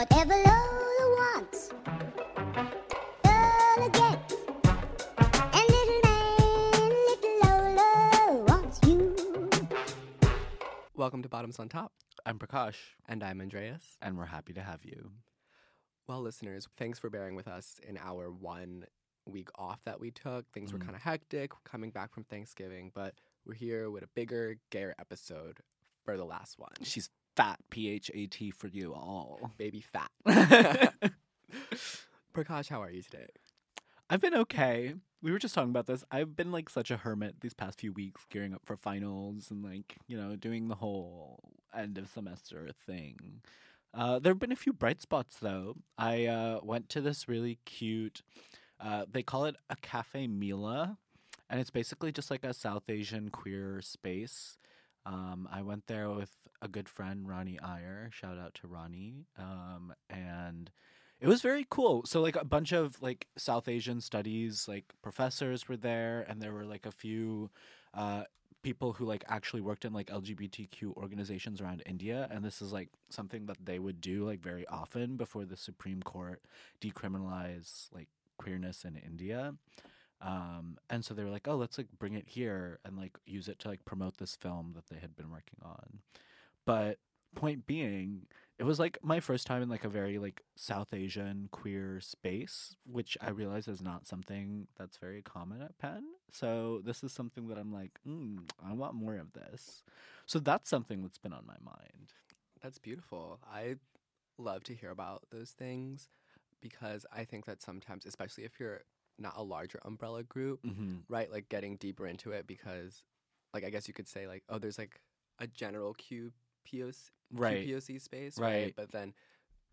Whatever Lola wants, Lola gets. And little man, little Lola wants you. Welcome to Bottoms on Top. I'm Prakash, And I'm Andreas. and we're happy to have you. Well, listeners, thanks for bearing with us in our one week off that we took. Things were Mhm. kind of hectic coming back from Thanksgiving, but we're here with a bigger, gayer episode for the last one. She's fat, P H A T for you all. Baby fat. Prakash, how are you today? I've been okay. We were just talking about this. I've been like such a hermit these past few weeks, gearing up for finals and like, you know, doing the whole end of semester thing. Uh, there have been a few bright spots though. I uh, went to this really cute, uh, they call it a Cafe Mila, and it's basically just like a South Asian queer space. Um, I went there with a good friend, Ronnie Iyer. Shout out to Ronnie. Um, and it was very cool. So like a bunch of like South Asian studies like professors were there, and there were like a few uh, people who like actually worked in like LGBTQ organizations around India, and this is like something that they would do like very often before the Supreme Court decriminalized like queerness in India. Um, and so they were like, oh, let's like bring it here and like use it to like promote this film that they had been working on. But point being, it was like my first time in like a very like South Asian queer space, which I realize is not something that's very common at Penn. So this is something that I'm like, mm, I want more of this. So that's something that's been on my mind. That's beautiful. I love to hear about those things because I think that sometimes, especially if you're not a larger umbrella group, Mm-hmm. right? Like getting deeper into it because, like, I guess you could say, like, oh, there's like a general QPOC, Right. QPOC space, Right. But then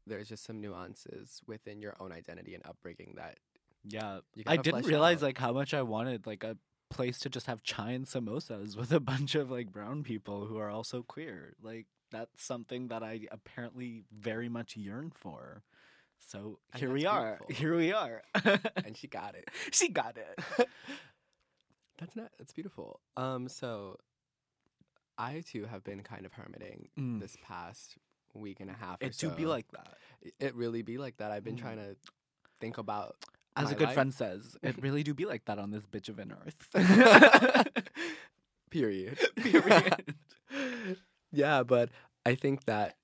there's just some nuances within your own identity and upbringing that Yeah, I didn't realize out. like how much I wanted like a place to just have chai and samosas with a bunch of like brown people who are also queer. Like that's something that I apparently very much yearn for. So And here we are. beautiful. Here we are. and she got it. she got it. That's not. That's beautiful. Um, so I too have been kind of hermiting Mm. this past week and a half. or It do be like that. It- really be like that. I've been Mm. trying to think about As a good life. friend says, it really do be like that on this bitch of an earth. Period. Period. yeah, but I think that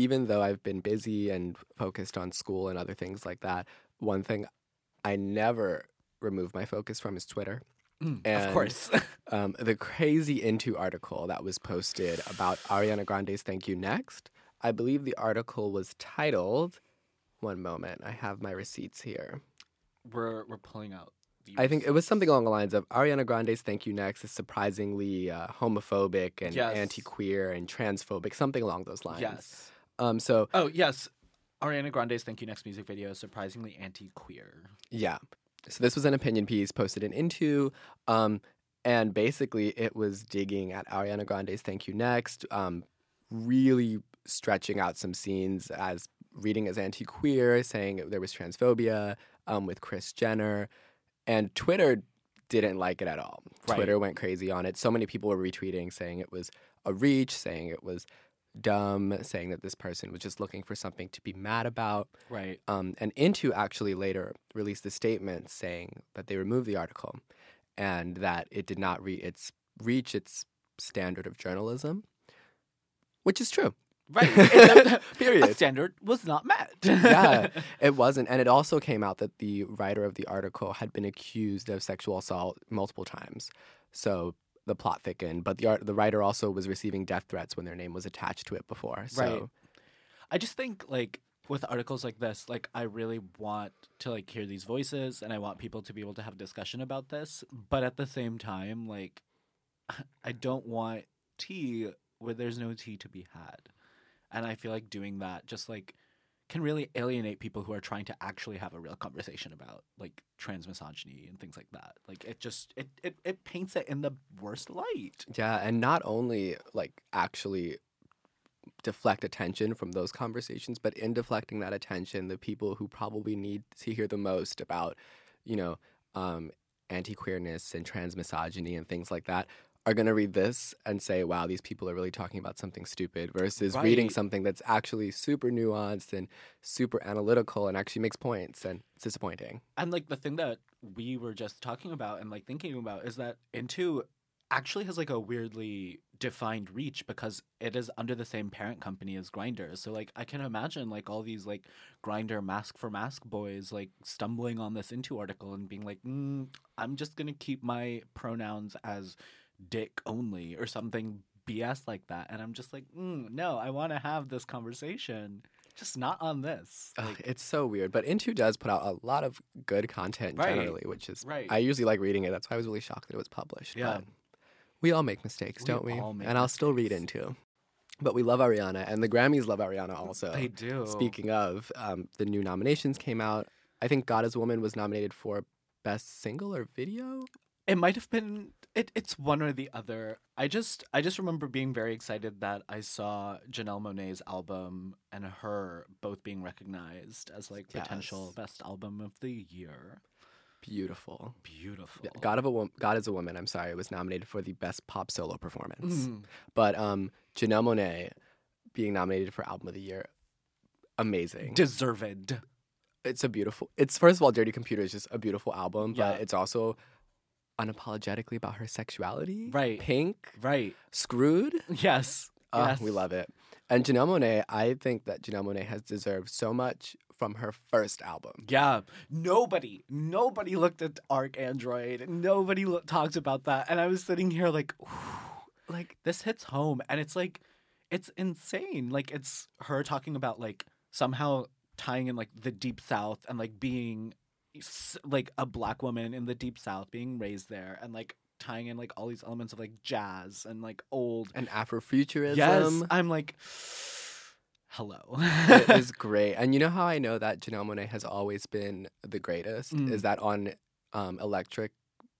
even though I've been busy and focused on school and other things like that, one thing I never remove my focus from is Twitter. Mm, of course. Um, the crazy into article that was posted about Ariana Grande's "Thank You Next." I believe the article was titled. One moment, I have my receipts here. we're we're pulling out. I think it was something along the lines of Ariana Grande's "Thank You Next" is surprisingly uh, homophobic and Yes. anti-queer and transphobic, something along those lines. Yes. Um. So Oh yes, Ariana Grande's "Thank You Next" music video is surprisingly anti-queer. yeah. So this was an opinion piece posted in Into, um, and basically it was digging at Ariana Grande's "Thank You Next," um, really stretching out some scenes as reading as anti-queer, saying there was transphobia um, with Kris Jenner, and Twitter didn't like it at all. Right. Twitter went crazy on it. So many people were retweeting, saying it was a reach, saying it was dumb, saying that this person was just looking for something to be mad about. Right. Um, and Into actually later released a statement saying that they removed the article and that it did not re- its reach its standard of journalism, which is true. Right. Period. standard was not met. yeah, it wasn't. And it also came out that the writer of the article had been accused of sexual assault multiple times. So the plot thickened. But the art, the writer also was receiving death threats when their name was attached to it before. So Right. I just think like with articles like this, like I really want to like hear these voices and I want people to be able to have discussion about this. But at the same time, like I don't want tea where there's no tea to be had. And I feel like doing that just like can really alienate people who are trying to actually have a real conversation about like trans misogyny and things like that. Like it just it it, it paints it in the worst light. Yeah, and not only like actually deflect attention from those conversations, but in deflecting that attention, the people who probably need to hear the most about, you know, um, anti queerness and trans misogyny and things like that are going to read this and say, wow, these people are really talking about something stupid versus reading something that's actually super nuanced and super analytical and actually makes points. And it's disappointing. And like the thing that we were just talking about and like thinking about is that Into actually has like a weirdly defined reach because it is under the same parent company as Grindr. So like I can imagine like all these like Grindr mask for mask boys like stumbling on this Into article and being like, mm, I'm just gonna keep my pronouns as dick only or something BS like that. And I'm just like, mm, no, I want to have this conversation, just not on this. Ugh, it's so weird. But Into does put out a lot of good content Right. generally, which is, Right. I usually like reading it. That's why I was really shocked that it was published. Yeah. But we all make mistakes, We don't we? and I'll still read. Into. But we love Ariana, and the Grammys love Ariana also. they do. Speaking of, um, the new nominations came out. I think God is a Woman was nominated for Best Single or Video. It might have been it, it's one or the other. I just I just remember being very excited that I saw Janelle Monae's album and her both being recognized as like potential best album of the year. Beautiful. Beautiful. God of a Wo- God is a Woman. I'm sorry, was nominated for the Best Pop Solo Performance. Mm. But um, Janelle Monae being nominated for Album of the Year, amazing. Deserved. it's a beautiful. It's first of all, Dirty Computer is just a beautiful album, Yeah. but it's also unapologetically about her sexuality. Right. Pynk, Right. screwed. Yes. Oh, yes. we love it. And Janelle Monae, I think that Janelle Monae has deserved so much from her first album. Yeah, nobody, nobody looked at ArchAndroid. Nobody lo- talked about that, and I was sitting here like, like this hits home, and it's like, it's insane. Like it's her talking about like somehow tying in like the deep south and like being like a black woman in the deep south, being raised there, and like tying in like all these elements of like jazz and like old. And Afrofuturism. Yes, I'm like, hello. it is great. And you know how I know that Janelle Monae has always been the greatest? Mm. Is that on um, Electric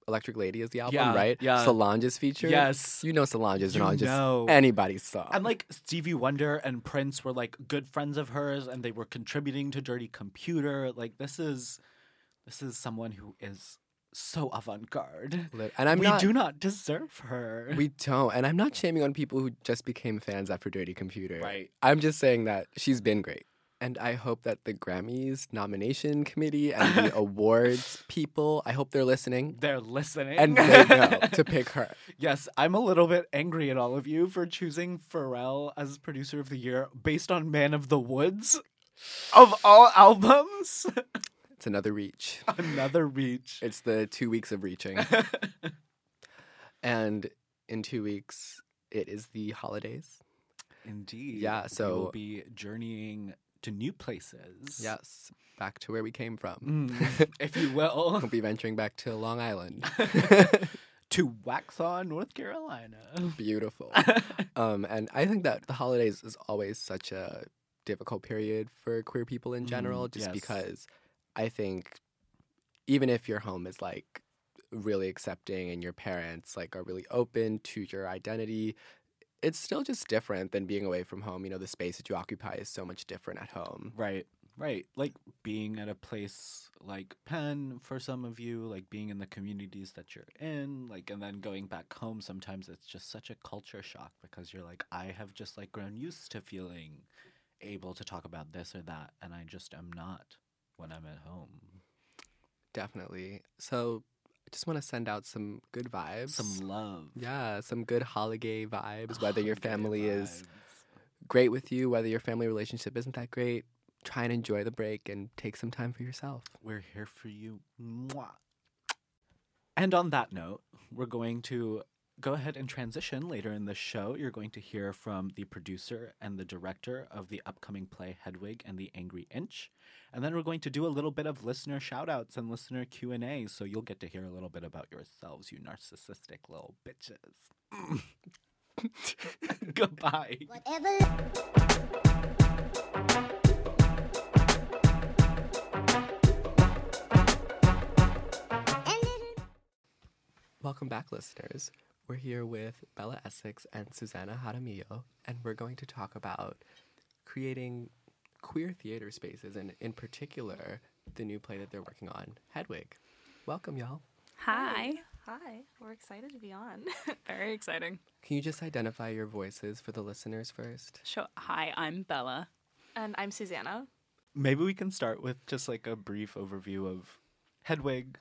Electric Lady is the album, Yeah, right? yeah. Solange is featured. yes. You know Solange is not just anybody's song. And like Stevie Wonder and Prince were like good friends of hers and they were contributing to Dirty Computer. Like this is this is someone who is so avant-garde. And I'm we not do not deserve her. we don't. And I'm not shaming on people who just became fans after Dirty Computer. right. I'm just saying that she's been great. And I hope that the Grammys nomination committee and the awards people, I hope they're listening They're listening. and they know to pick her. yes, I'm a little bit angry at all of you for choosing Pharrell as producer of the year based on Man of the Woods. Of all albums, It's another reach. another reach. It's the two weeks of reaching. and in two weeks, it is the holidays. Indeed. Yeah, So we will be journeying to new places. Yes, back to where we came from. Mm, if you will, We'll be venturing back to Long Island. to Waxhaw, North Carolina. Beautiful. Um, and I think that the holidays is always such a difficult period for queer people in general, Mm, just yes. because I think even if your home is like really accepting and your parents like are really open to your identity, it's still just different than being away from home. You know, the space that you occupy is so much different at home. right, right. Like being at a place like Penn for some of you, like being in the communities that you're in, like, and then going back home. Sometimes it's just such a culture shock because you're like, I have just like grown used to feeling able to talk about this or that, and I just am not when I'm at home. Definitely. So I just want to send out some good vibes. Some love. yeah, some good holiday vibes, whether your family is great with you, whether your family relationship isn't that great, try and enjoy the break and take some time for yourself. We're here for you. Mwah. And on that note, we're going to go ahead and transition later in the show. You're going to hear from the producer and the director of the upcoming play Hedwig and the Angry Inch. And then we're going to do a little bit of listener shoutouts and listener Q&A, so you'll get to hear a little bit about yourselves, you narcissistic little bitches. Goodbye. Whatever. Welcome back, listeners. We're here with Bella Essex and Susanna Jaramillo, and we're going to talk about creating queer theater spaces, and in particular, the new play that they're working on, Hedwig. Welcome, y'all. Hi. Hi, we're excited to be on. Very exciting. Can you just identify your voices for the listeners first? Sure. Hi, I'm Bella. and I'm Susanna. Maybe we can start with just like a brief overview of Hedwig,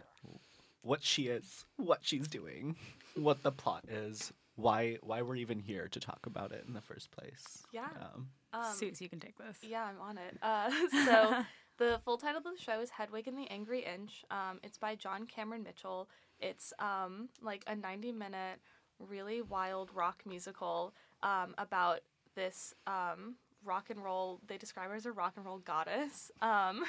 what she is, what she's doing, what the plot is, why why we're even here to talk about it in the first place. Yeah. Um, Um, Suze, you can take this. Yeah, I'm on it. Uh, so the full title of the show is Hedwig and the Angry Inch. Um, it's by John Cameron Mitchell. It's um, like a 90 minute, really wild rock musical um, about this um, rock and roll. They describe her as a rock and roll goddess. Um,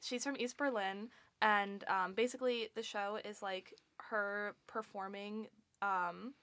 she's from East Berlin, and um, basically the show is like her performing. Um,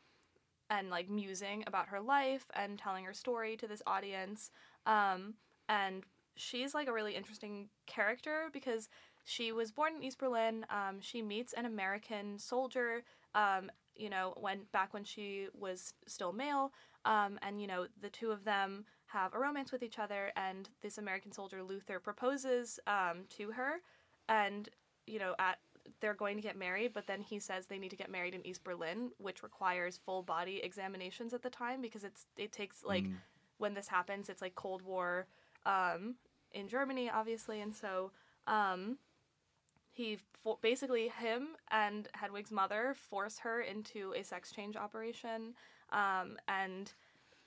and like musing about her life and telling her story to this audience. Um, and she's like a really interesting character because she was born in East Berlin. Um, she meets an American soldier, um, you know, when back when she was still male. Um, and you know, the two of them have a romance with each other. And this American soldier, Luther, proposes um, to her, and you know, at they're going to get married, but then he says they need to get married in East Berlin, which requires full body examinations at the time because it's it takes like Mm. when this happens, it's like Cold War um, in Germany, obviously, and so um, he fo- basically him and Hedwig's mother force her into a sex change operation, um, and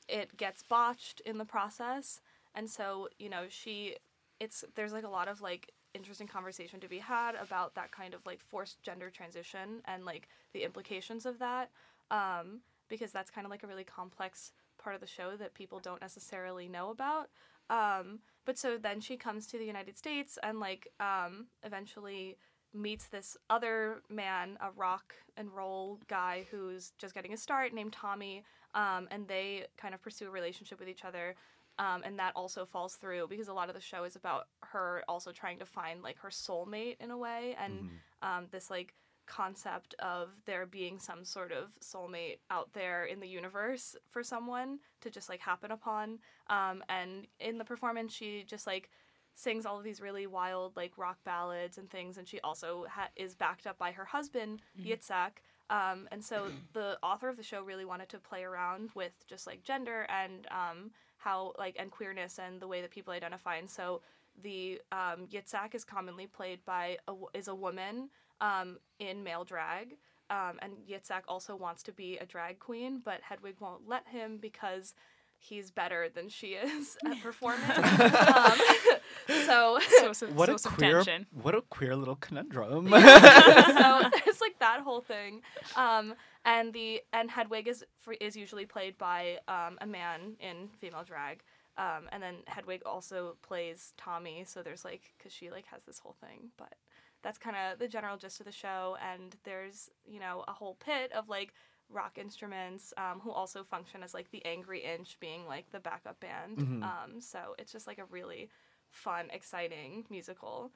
it gets botched in the process, and so you know she, it's there's like a lot of like interesting conversation to be had about that kind of like forced gender transition and like the implications of that um, because that's kind of like a really complex part of the show that people don't necessarily know about um, but so then she comes to the united states and like um, eventually meets this other man a rock and roll guy who's just getting a start named tommy um, and they kind of pursue a relationship with each other um, and that also falls through because a lot of the show is about her also trying to find like her soulmate in a way and um, this like concept of there being some sort of soulmate out there in the universe for someone to just like happen upon um, and in the performance she just like sings all of these really wild like rock ballads and things and she also ha- is backed up by her husband yitzhak um, and so the author of the show really wanted to play around with just like gender and um, how like and queerness and the way that people identify. And so the um, yitzhak is commonly played by a, is a woman um, in male drag. Um, and yitzhak also wants to be a drag queen but hedwig won't let him because he's better than she is at performing um, so Source of, what a queer tension. what a queer little conundrum. so it's like that whole thing. Um, and the and hedwig is is usually played by um, a man in female drag. Um, and then hedwig also plays tommy so there's like because she like has this whole thing. But that's kind of the general gist of the show. And there's you know a whole pit of like rock instruments um, who also function as like the angry inch being like the backup band Mhm. um, so it's just like a really fun exciting musical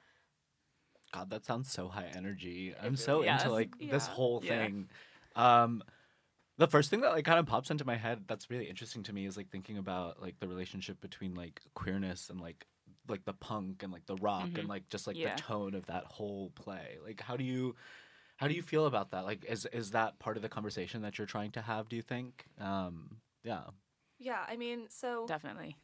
God, that sounds so high energy. I'm really so does. into like this Yeah. whole Yeah. thing. Um the first thing that like kind of pops into my head that's really interesting to me is like thinking about like the relationship between like queerness and like like the punk and like the rock Mhm. and like just like Yeah. the tone of that whole play. Like how do you how do you feel about that? Like is is that part of the conversation that you're trying to have, do you think? Um yeah. yeah i mean so Definitely.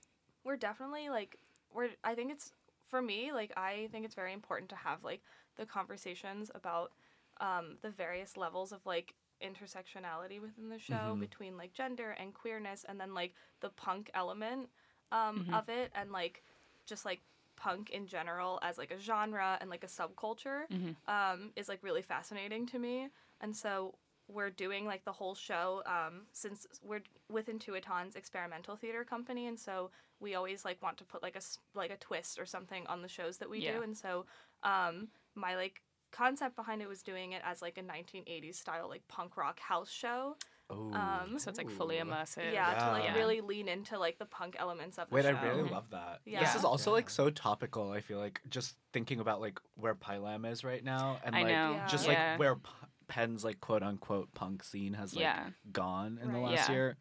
we're definitely like we're i think it's for me like i think it's very important to have like the conversations about um, the various levels of like intersectionality within the show Mhm. between like gender and queerness and then like the punk element um, Mhm. of it and like just like punk in general as like a genre and like a subculture Mhm. um, is like really fascinating to me and so we're doing like the whole show um, since we're with Intuiton's experimental theater company, and so we always like want to put like a like a twist or something on the shows that we Yeah. do, and so um, my like concept behind it was doing it as like a 1980s style like punk rock house show. Oh. Um, So it's like fully immersive. yeah, to like Yeah. really lean into like the punk elements of the Wait, show. I really Mhm. love that. Yeah. This is also Yeah. like so topical. I feel like just thinking about like where Pi Lam is right now, and I like know. Yeah. just Yeah. like where P- Penn's like quote unquote punk scene has like Yeah. gone in the last Yeah. year.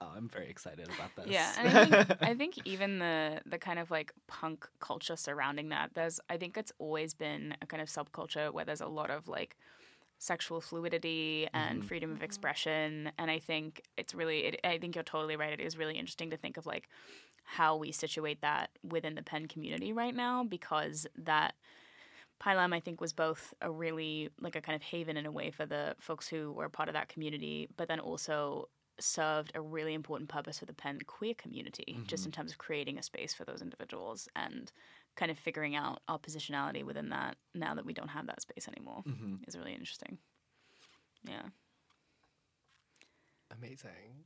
Oh, I'm very excited about this. Yeah, and I think, I think even the the kind of like punk culture surrounding that, there's I think it's always been a kind of subculture where there's a lot of like sexual fluidity and Mhm. freedom of expression and i think it's really it, i think you're totally right it is really interesting to think of like how we situate that within the Penn community right now because that Pi Lam, I think, was both a really like a kind of haven in a way for the folks who were part of that community, but then also served a really important purpose for the Penn queer community, just in terms of creating a space for those individuals and kind of figuring out our positionality within that now that we don't have that space anymore Mhm. is really interesting. Yeah. Amazing.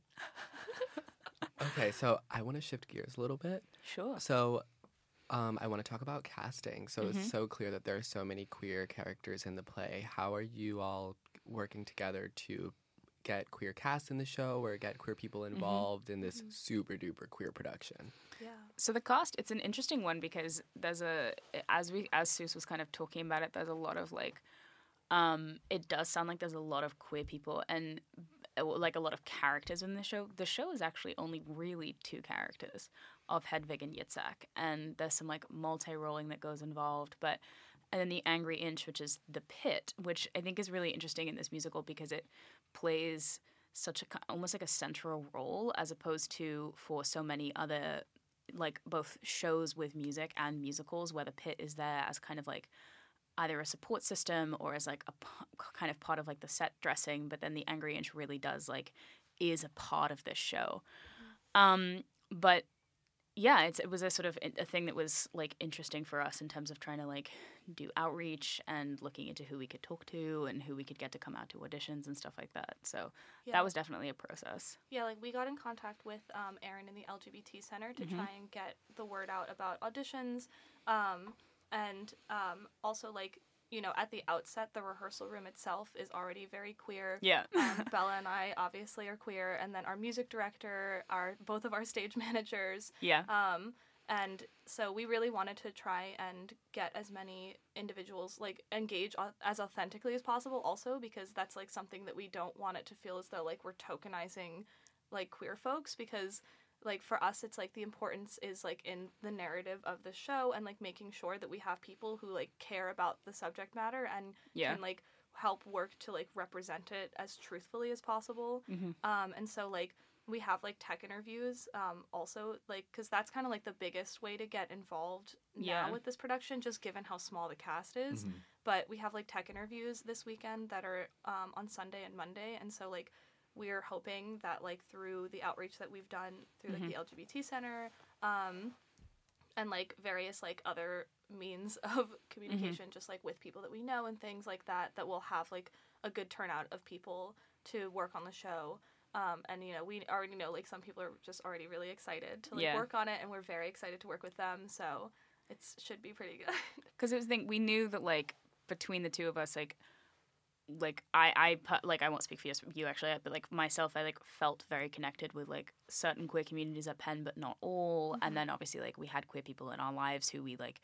okay, so I want to shift gears a little bit. Sure. So, um, I want to talk about casting. So Mhm. it's so clear that there are so many queer characters in the play. How are you all working together to get queer cast in the show or get queer people involved in this Mhm. super duper queer production? Yeah. So the cast, it's an interesting one because there's a as we as Suze was kind of talking about it, there's a lot of like um it does sound like there's a lot of queer people and uh, like a lot of characters in the show. The show is actually only really two characters of Hedwig and Yitzhak, and there's some like multi-rolling that goes involved, but and then the angry inch, which is the pit, which I think is really interesting in this musical because it plays such a almost like a central role as opposed to for so many other like both shows with music and musicals where the pit is there as kind of like either a support system or as like a p- kind of part of like the set dressing but then the angry inch really does like is a part of this show. Um but yeah it's, it was a sort of a thing that was like interesting for us in terms of trying to like do outreach and looking into who we could talk to and who we could get to come out to auditions and stuff like that. So Yeah. that was definitely a process. Yeah, like we got in contact with um, Erin in the LGBT Center to try and get the word out about auditions, um, and um, also like you know at the outset the rehearsal room itself is already very queer. yeah. Um, Bella and I obviously are queer, and then our music director, our both of our stage managers, yeah. Um, and so we really wanted to try and get as many individuals like engage au- as authentically as possible also because that's like something that we don't want it to feel as though like we're tokenizing like queer folks because like for us it's like the importance is like in the narrative of the show and like making sure that we have people who like care about the subject matter and yeah can like help work to like represent it as truthfully as possible Mhm. um and so like we have like tech interviews um also like because that's kind of like the biggest way to get involved Yeah. now with this production just given how small the cast is Mhm. but we have like tech interviews this weekend that are um, on sunday and monday and so like we're hoping that like through the outreach that we've done through like the lgbt center um and like various like other means of communication just like with people that we know and things like that that we'll have like a good turnout of people to work on the show. Um, and you know we already know like some people are just already really excited to like Yeah. work on it and we're very excited to work with them so it should be pretty good. Because it was the thing we knew that like between the two of us like like I I put, like I won't speak for you, you actually but like myself I like felt very connected with like certain queer communities at Penn but not all. And mm-hmm. then obviously like we had queer people in our lives who we like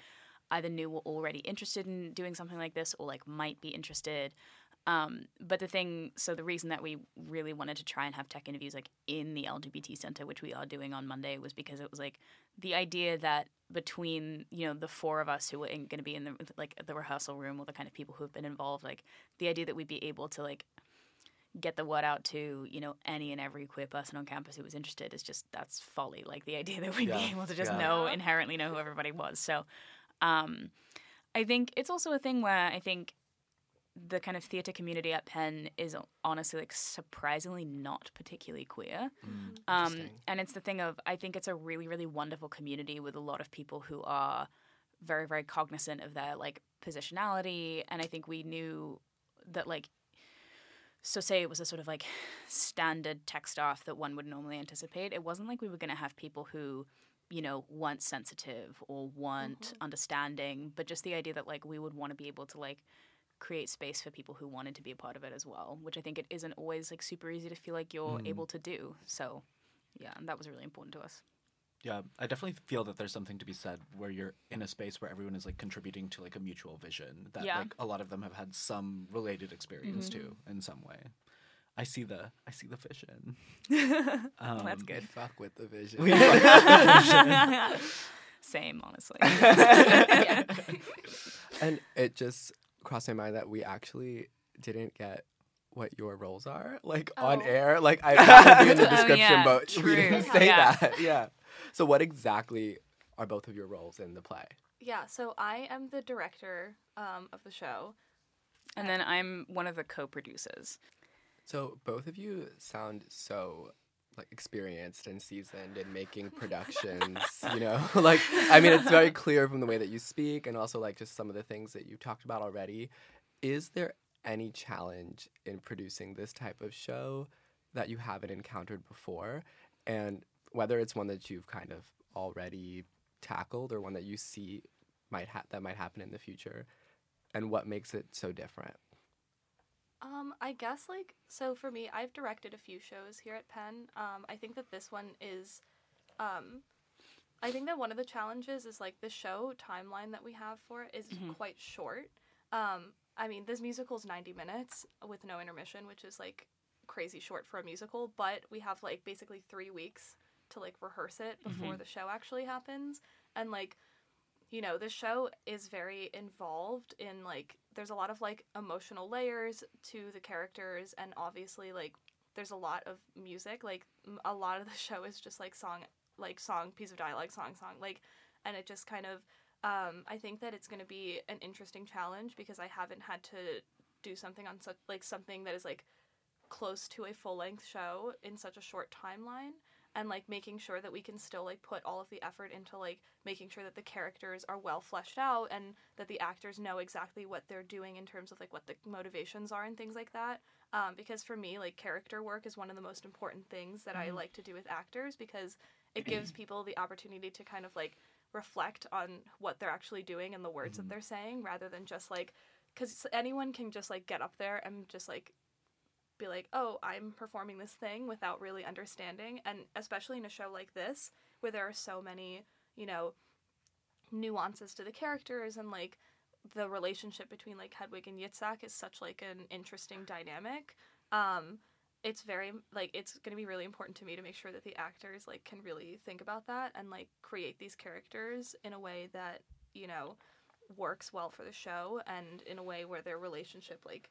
either knew were already interested in doing something like this or like might be interested um, but the thing, so the reason that we really wanted to try and have tech interviews like in the LGBT center, which we are doing on Monday, was because it was like the idea that between you know the four of us who are going to be in the like the rehearsal room or the kind of people who have been involved, like the idea that we'd be able to like get the word out to you know any and every queer person on campus who was interested is just that's folly. Like the idea that we'd Yeah. be able to just Yeah. know inherently know who everybody was. So, um, I think it's also a thing where I think the kind of theater community at Penn is honestly like surprisingly not particularly queer. Mm. Um, and it's the thing of I think it's a really really wonderful community with a lot of people who are very very cognizant of their like positionality, and I think we knew that like so say it was a sort of like standard tech staff that one would normally anticipate. It wasn't like we were going to have people who you know weren't sensitive or weren't understanding, but just the idea that like we would want to be able to like create space for people who wanted to be a part of it as well, which I think it isn't always like super easy to feel like you're Mm. able to do. So, yeah, and that was really important to us. Yeah, I definitely feel that there's something to be said where you're in a space where everyone is like contributing to like a mutual vision that Yeah. like a lot of them have had some related experience Mhm. to in some way. I see the I see the vision. That's Um, good. Fuck with the vision. We fuck with the vision. Same, honestly. Yeah. and it just crossed my mind that we actually didn't get what your roles are, like on Oh. air. Like I that be in the Oh, description, yeah, but we didn't say Yeah. that. Yeah. So what exactly are both of your roles in the play? Yeah, so I am the director um, of the show. And then I'm one of the co-producers. So both of you sound so like experienced and seasoned in making productions, you know? like I mean it's very clear from the way that you speak and also like just some of the things that you talked about already. Is there any challenge in producing this type of show that you haven't encountered before? And whether it's one that you've kind of already tackled or one that you see might ha- that might happen in the future and what makes it so different? Um, I guess like so for me, I've directed a few shows here at Penn. Um, I think that this one is, um, I think that one of the challenges is like the show timeline that we have for it is quite short. Um, I mean, this musical is ninety minutes with no intermission, which is like crazy short for a musical. But we have like basically three weeks to like rehearse it before the show actually happens, and like you know, the show is very involved in like there's a lot of like emotional layers to the characters and obviously like there's a lot of music like a lot of the show is just like song like song piece of dialogue song song like and it just kind of um I think that it's going to be an interesting challenge because I haven't had to do something on such like something that is like close to a full length show in such a short timeline and like making sure that we can still like put all of the effort into like making sure that the characters are well fleshed out and that the actors know exactly what they're doing in terms of like what the motivations are and things like that. Um, because for me like character work is one of the most important things that i like to do with actors because it gives people the opportunity to kind of like reflect on what they're actually doing and the words that they're saying rather than just like because anyone can just like get up there and just like be like, oh, I'm performing this thing without really understanding. And especially in a show like this, where there are so many, you know, nuances to the characters and like the relationship between like Hedwig and Yitzhak is such like an interesting dynamic. Um, it's very like it's going to be really important to me to make sure that the actors like can really think about that and like create these characters in a way that you know works well for the show and in a way where their relationship like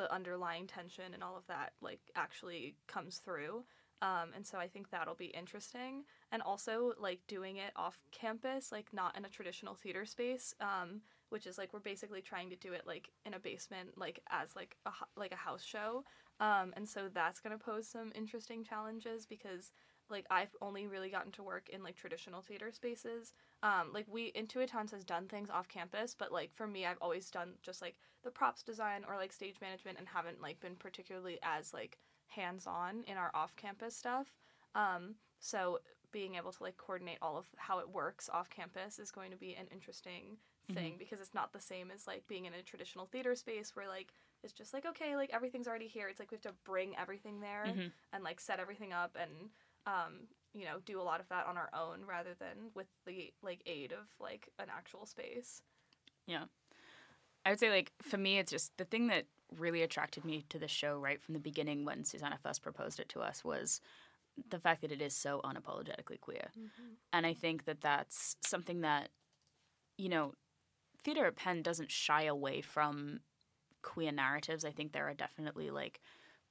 the underlying tension and all of that like actually comes through. Um, and so i think that'll be interesting. And also like doing it off campus like not in a traditional theater space um, which is like we're basically trying to do it like in a basement like as like a like a house show. Um, and so that's to pose some interesting challenges because like I've only really gotten to work in like traditional theater spaces. Um, like we Intuitons has done things off campus, but like for me, I've always done just like the props design or like stage management, and haven't like been particularly as like hands on in our off campus stuff. Um, so being able to like coordinate all of how it works off campus is going to be an interesting thing because it's not the same as like being in a traditional theater space where like it's just like okay like everything's already here. It's like we have to bring everything there and like set everything up and um, you know, do a lot of that on our own rather than with the like aid of like an actual space. Yeah. I would say, like, for me, it's just the thing that really attracted me to the show right from the beginning when Susanna first proposed it to us was the fact that it is so unapologetically queer. Mm-hmm. And I think that that's something that, you know, theater at Penn doesn't shy away from queer narratives. I think there are definitely, like,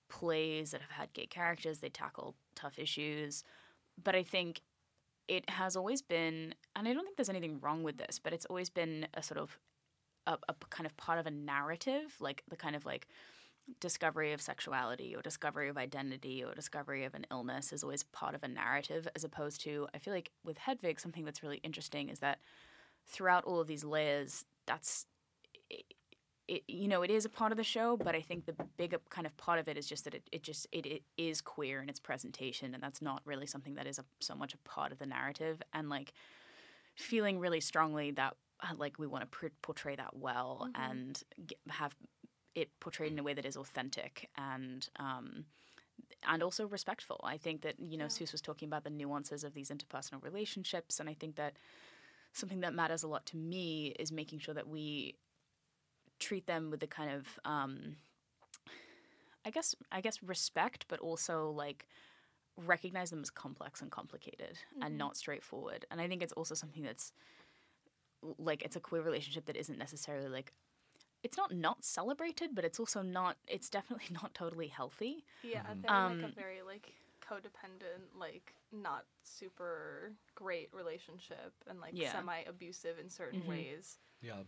plays that have had gay characters, they tackle tough issues. But I think it has always been, and I don't think there's anything wrong with this, but it's always been a sort of a, a kind of part of a narrative, like the kind of like discovery of sexuality or discovery of identity or discovery of an illness is always part of a narrative, as opposed to, I feel like with Hedwig, something that's really interesting is that throughout all of these layers, that's it, you know it is a part of the show but i think the big kind of part of it is just that it, it just it, it is queer in its presentation and that's not really something that is a, so much a part of the narrative. And like feeling really strongly that uh, like we want to pr- portray that well and get, have it portrayed in a way that is authentic and um, and also respectful. I think that you know Suze was talking about the nuances of these interpersonal relationships, and I think that something that matters a lot to me is making sure that we treat them with the kind of um, I guess I guess respect, but also like recognize them as complex and complicated and not straightforward. And I think it's also something that's like it's a queer relationship that isn't necessarily like it's not not celebrated, but it's also not. It's definitely not totally healthy. Yeah, Mhm. they're in like Um, a very like codependent, like not super great relationship and like Yeah. semi abusive in certain Mhm. ways. Yeah.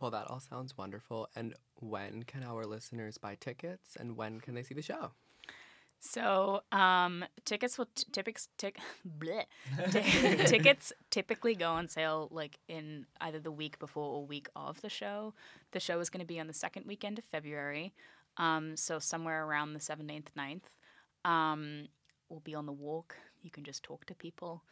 Well, that all sounds wonderful. And when can our listeners buy tickets and when can they see the show? So, um, tickets will t- typics. Ti- tickets typically go on sale like in either the week before or week of the show. The show is going to be on the second weekend of February, um, so somewhere around the seventeenth, 9th. Um, we'll be on the walk. You can just talk to people,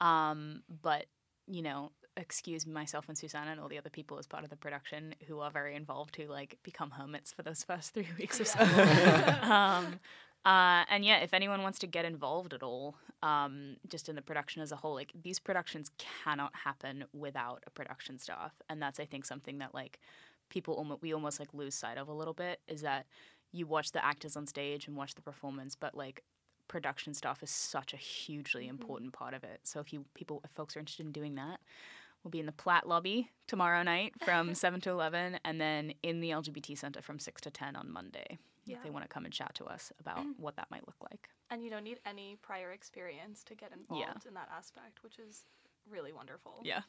um, but you know, excuse myself and Susanna and all the other people as part of the production who are very involved who like become hermits for those first three weeks or so. um, uh, and yeah, if anyone wants to get involved at all, um, just in the production as a whole, like these productions cannot happen without a production staff, and that's I think something that like people almost we almost like lose sight of a little bit is that you watch the actors on stage and watch the performance, but like production staff is such a hugely Mhm. important part of it. So if you people if folks are interested in doing that, we'll be in the Platt lobby tomorrow night from seven to eleven, and then in the LGBT center from six to ten on Monday. If they want to come and chat to us about mm. what that might look like. And you don't need any prior experience to get involved in that aspect, which is really wonderful. Yeah.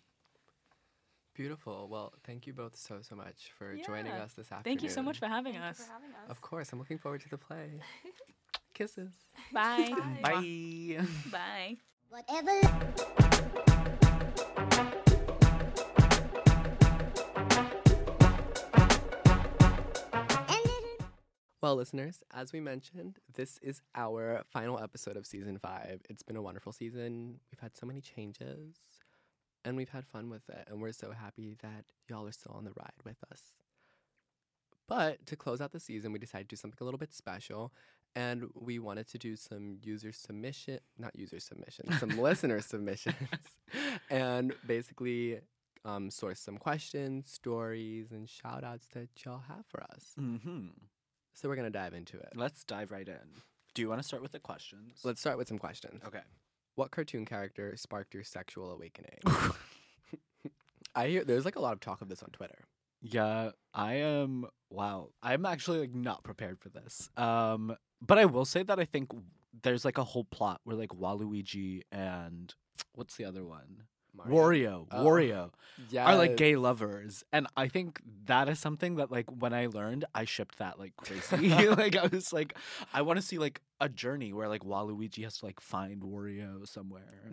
Beautiful. Well, thank you both so, so much for joining us this afternoon. Thank you so much for having Thank us. you for having us. Of course. I'm looking forward to the play. Kisses. Bye. Bye. Bye. Bye. Whatever. Well, listeners, as we mentioned, this is our final episode of season five. It's been a wonderful season. We've had so many changes and we've had fun with it. And we're so happy that y'all are still on the ride with us. But to close out the season, we decided to do something a little bit special. And we wanted to do some user submission, not user submission, some listener submissions. And basically um, source some questions, stories, and shout outs that y'all have for us. Mm-hmm. So we're going to dive into it. Let's dive right in. Do you want to start with the questions? Let's start with some questions. Okay. What cartoon character sparked your sexual awakening? I hear there's like a lot of talk of this on Twitter. Yeah, I am. Wow, I'm actually like not prepared for this. Um, but I will say that I think there's like a whole plot where like Waluigi and what's the other one? Wario, Oh. Wario Yeah. are like gay lovers, and I think that is something that like when I learned, I shipped that like crazy. like I was like, I want to see like a journey where like Waluigi has to like find Wario somewhere.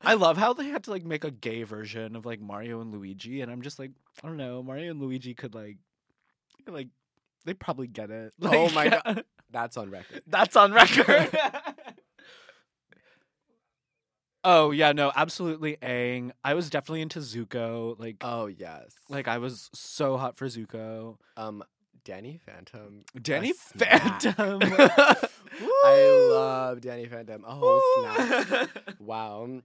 I love how they had to like make a gay version of like Mario and Luigi, and I'm just like, I don't know, Mario and Luigi could like, like, they probably get it. Oh my God. That's on record. that's on record. Oh yeah, no, absolutely. Aang. I was definitely into Zuko. Like, Oh yes. like I was so hot for Zuko. um Danny Phantom. Danny. Phantom. I love Danny Phantom. A whole snack. Wow.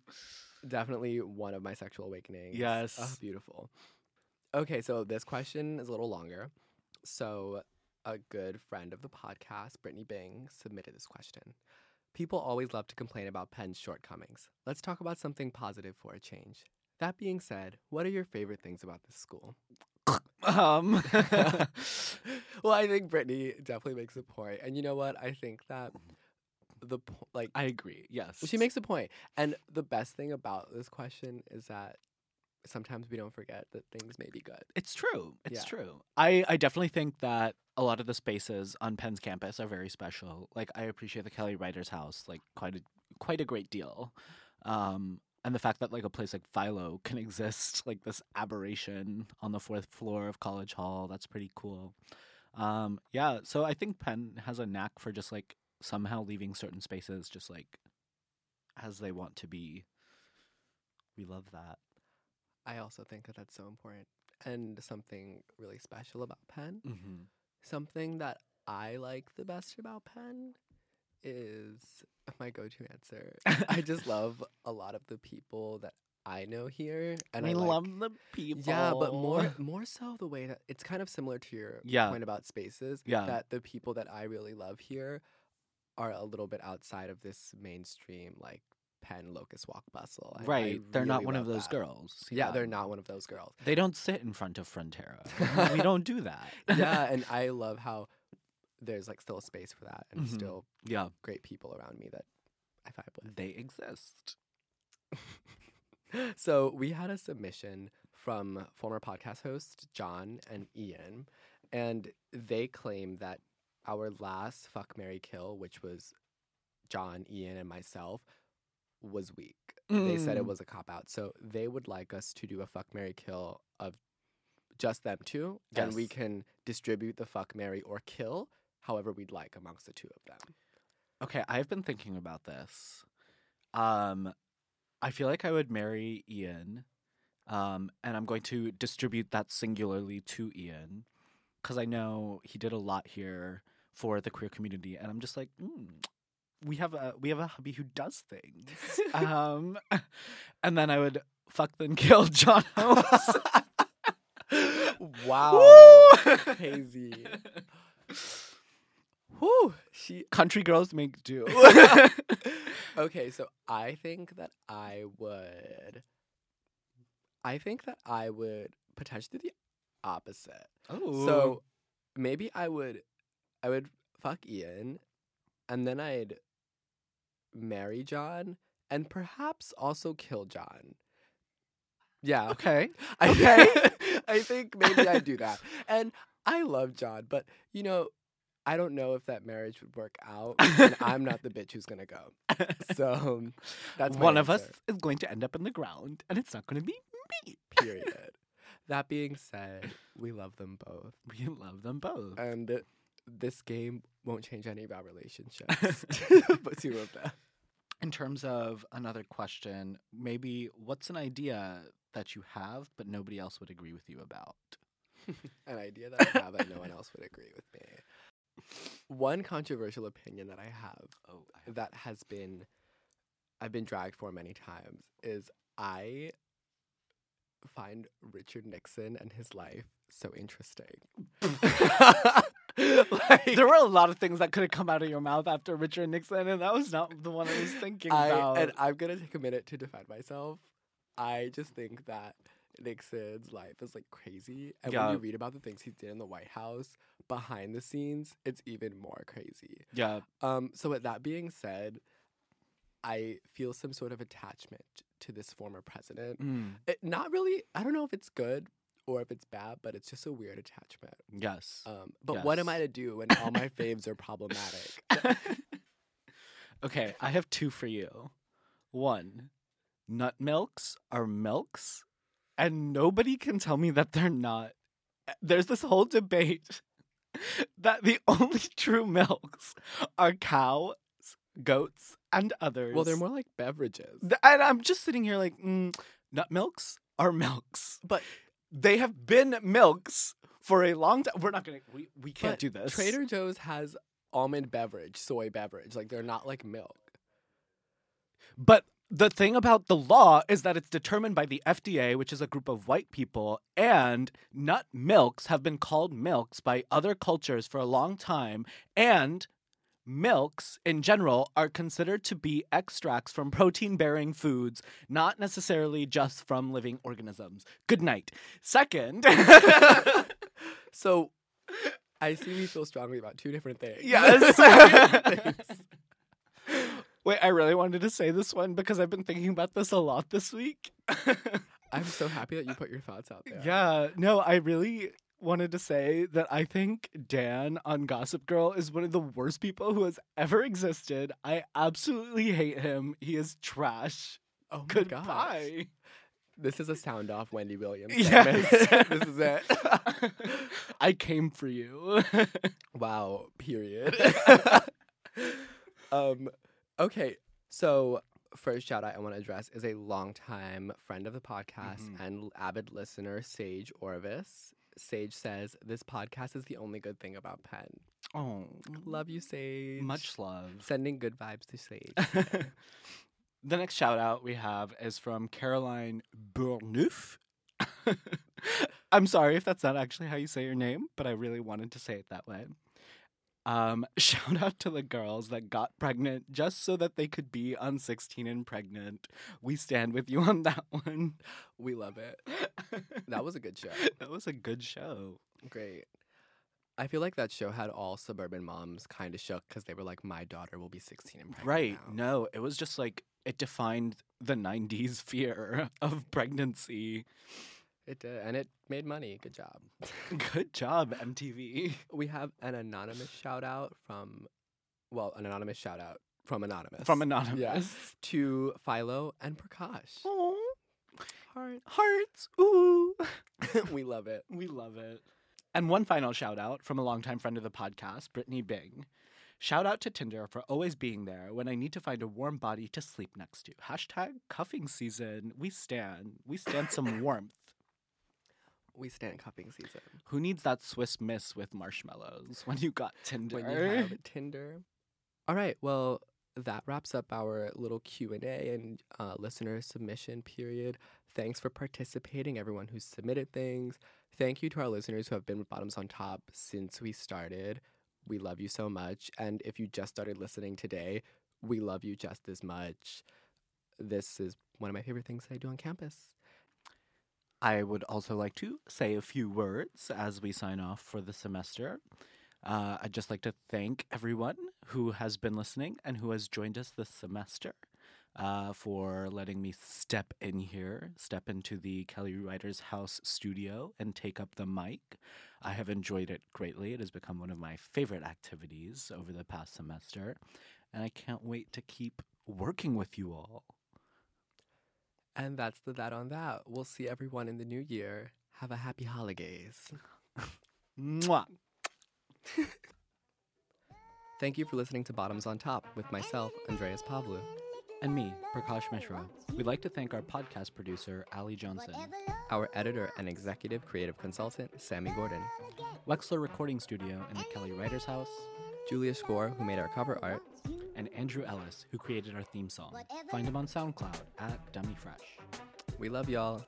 Definitely one of my sexual awakenings. Yes. Oh, beautiful. Okay, so this question is a little longer. So, a good friend of the podcast, Brittany Bing, submitted this question. People always love to complain about Penn's shortcomings. Let's talk about something positive for a change. That being said, what are your favorite things about this school? um. well, I think Brittany definitely makes a point. And you know what? I think that the po- like I agree. Yes. she makes a point. And the best thing about this question is that sometimes we don't forget that things may be good. It's true. It's Yeah. true. I, I definitely think that a lot of the spaces on Penn's campus are very special. Like I appreciate the Kelly Writers House like quite a quite a great deal. Um and the fact that like a place like Philo can exist like this aberration on the fourth floor of College Hall, that's pretty cool. Um yeah, so I think Penn has a knack for just like somehow leaving certain spaces just like as they want to be. We love that. I also think that that's so important. And something really special about Penn, Mm-hmm. something that I like the best about Penn is my go to answer. I just love a lot of the people that I know here. And we I like, love the people. Yeah, but more more so the way that it's kind of similar to your Yeah. point about spaces. Yeah. That the people that I really love here are a little bit outside of this mainstream like Penn Locust Walk Bustle. I- I right. they're not one of those that. girls. Yeah, they're not one of those girls. They don't sit in front of Frontera. we don't do that. yeah, and I love how there's like still a space for that, and Mhm. still yeah, great people around me that I vibe with. they exist. So we had a submission from former podcast host John and Ian, and they claim that our last fuck Mary kill, which was John, Ian, and myself, was weak. They said it Mm. was a cop out. So they would like us to do a fuck Mary kill of just them two, and we can distribute the fuck Mary or kill however we'd like amongst the two of them. Okay, I've been thinking about this. Um, I feel like I would marry Ian, um, and I'm going to distribute that singularly to Ian because I know he did a lot here for the queer community, and I'm just like, mm, we have a we have a hubby who does things. um, and then I would fuck then kill John Holmes. wow, Woo! crazy. Whew, she Country girls make do. okay, so I think that I would. I think that I would potentially do the opposite. oh, So maybe I would, I would fuck Ian, and then I'd marry John, and perhaps also kill John. Yeah. okay. I, Okay. I think maybe I'd do that. And I love John, but you know, I don't know if that marriage would work out. and I'm not the bitch who's gonna go. So that's one of us is going to end up in the ground, and it's not going to be me. Period. that being said, we love them both, We love them both. and this game won't change any of our relationships. but two of them. In terms of another question, maybe what's an idea that you have but nobody else would agree with you about? An idea that I have that no one else would agree with me. One controversial opinion that I have Oh, that has been I've been dragged for many times is I find Richard Nixon and his life so interesting. like, there were a lot of things that could have come out of your mouth after Richard Nixon, and that was not the one I was thinking I, about. and I'm gonna take a minute to defend myself. I just think that Nixon's life is like crazy, and when you read about the things he did in the White House behind the scenes, it's even more crazy. yeah, Um, so with that being said, I feel some sort of attachment to this former president. Mm, It, not really. I don't know if it's good or if it's bad, but it's just a weird attachment. yes. Um, but what am I to do when all my faves are problematic? okay, I have two for you. One, nut milks are milks, and nobody can tell me that they're not. There's this whole debate that the only true milks are cows, goats, and others. well, they're more like beverages. And I'm just sitting here like, mm, nut milks are milks, But they have been milks for a long time. We're not gonna. We, we can't but do this. Trader Joe's has almond beverage, soy beverage. Like they're not like milk. But the thing about the law is that it's determined by the FDA, which is a group of white people, and nut milks have been called milks by other cultures for a long time, and milks in general are considered to be extracts from protein bearing foods, not necessarily just from living organisms. Good night. Second, So I see we feel strongly about two different things. Yes. Wait, I really wanted to say this one because I've been thinking about this a lot this week. I'm so happy that you put your thoughts out there. Yeah, no, I really wanted to say that I think Dan on Gossip Girl is one of the worst people who has ever existed. I absolutely hate him. He is trash. Oh my gosh. Goodbye. This is a sound off Wendy Williams. Yes. this is it. I came for you. wow. Period. um. Okay. So first shout out I want to address is a longtime friend of the podcast Mhm. and avid listener, Sage Orvis. Sage says this podcast is the only good thing about Penn. oh, Love you, Sage. much love. Sending good vibes to Sage. the next shout out we have is from Caroline Bourneuf. I'm sorry if that's not actually how you say your name, but I really wanted to say it that way. Um, shout out to the girls that got pregnant just so that they could be on 16 and pregnant. We stand with you on that one. We love it. That was a good show. that was a good show. Great. I feel like that show had all suburban moms kind of shook because they were like, "My daughter will be 16 and pregnant." Right. now." No, it was just like it defined the 90s fear of pregnancy. It did, and it made money. Good job. Good job, MTV. we have an anonymous shout out from, well, an anonymous shout out from anonymous. From Anonymous. Yes. To Philo and Prakash. Aw. Heart. Hearts. Ooh. we love it. We love it. And one final shout out from a longtime friend of the podcast, Brittany Bing. Shout out to Tinder for always being there when I need to find a warm body to sleep next to. Hashtag cuffing season. We stand. We stand some warmth. We stand cupping season. Who needs that Swiss miss with marshmallows when you got Tinder? When you have Tinder. All right. Well, that wraps up our little Q and A and uh, listener submission period. Thanks for participating, everyone who submitted things. Thank you to our listeners who have been with Bottoms on Top since we started. We love you so much. And if you just started listening today, we love you just as much. This is one of my favorite things that I do on campus. I would also like to say a few words as we sign off for the semester. Uh, I'd just like to thank everyone who has been listening and who has joined us this semester uh, for letting me step in here, step into the Kelly Writers House studio and take up the mic. I have enjoyed it greatly. It has become one of my favorite activities over the past semester, and I can't wait to keep working with you all. And that's the that on that. We'll see everyone in the new year. Have a happy holidays. Mwah. Thank you for listening to Bottoms on Top with myself, Andreas Pavlu. And me, Prakash Mishra. We'd like to thank our podcast producer, Ali Johnson, Our editor and executive creative consultant, Sammy Gordon. Wexler Recording Studio in the Kelly Writers House, Julia Score, who made our cover art. And Andrew Ellis, who created our theme song. Find him on SoundCloud at Dummy Fresh. We love y'all.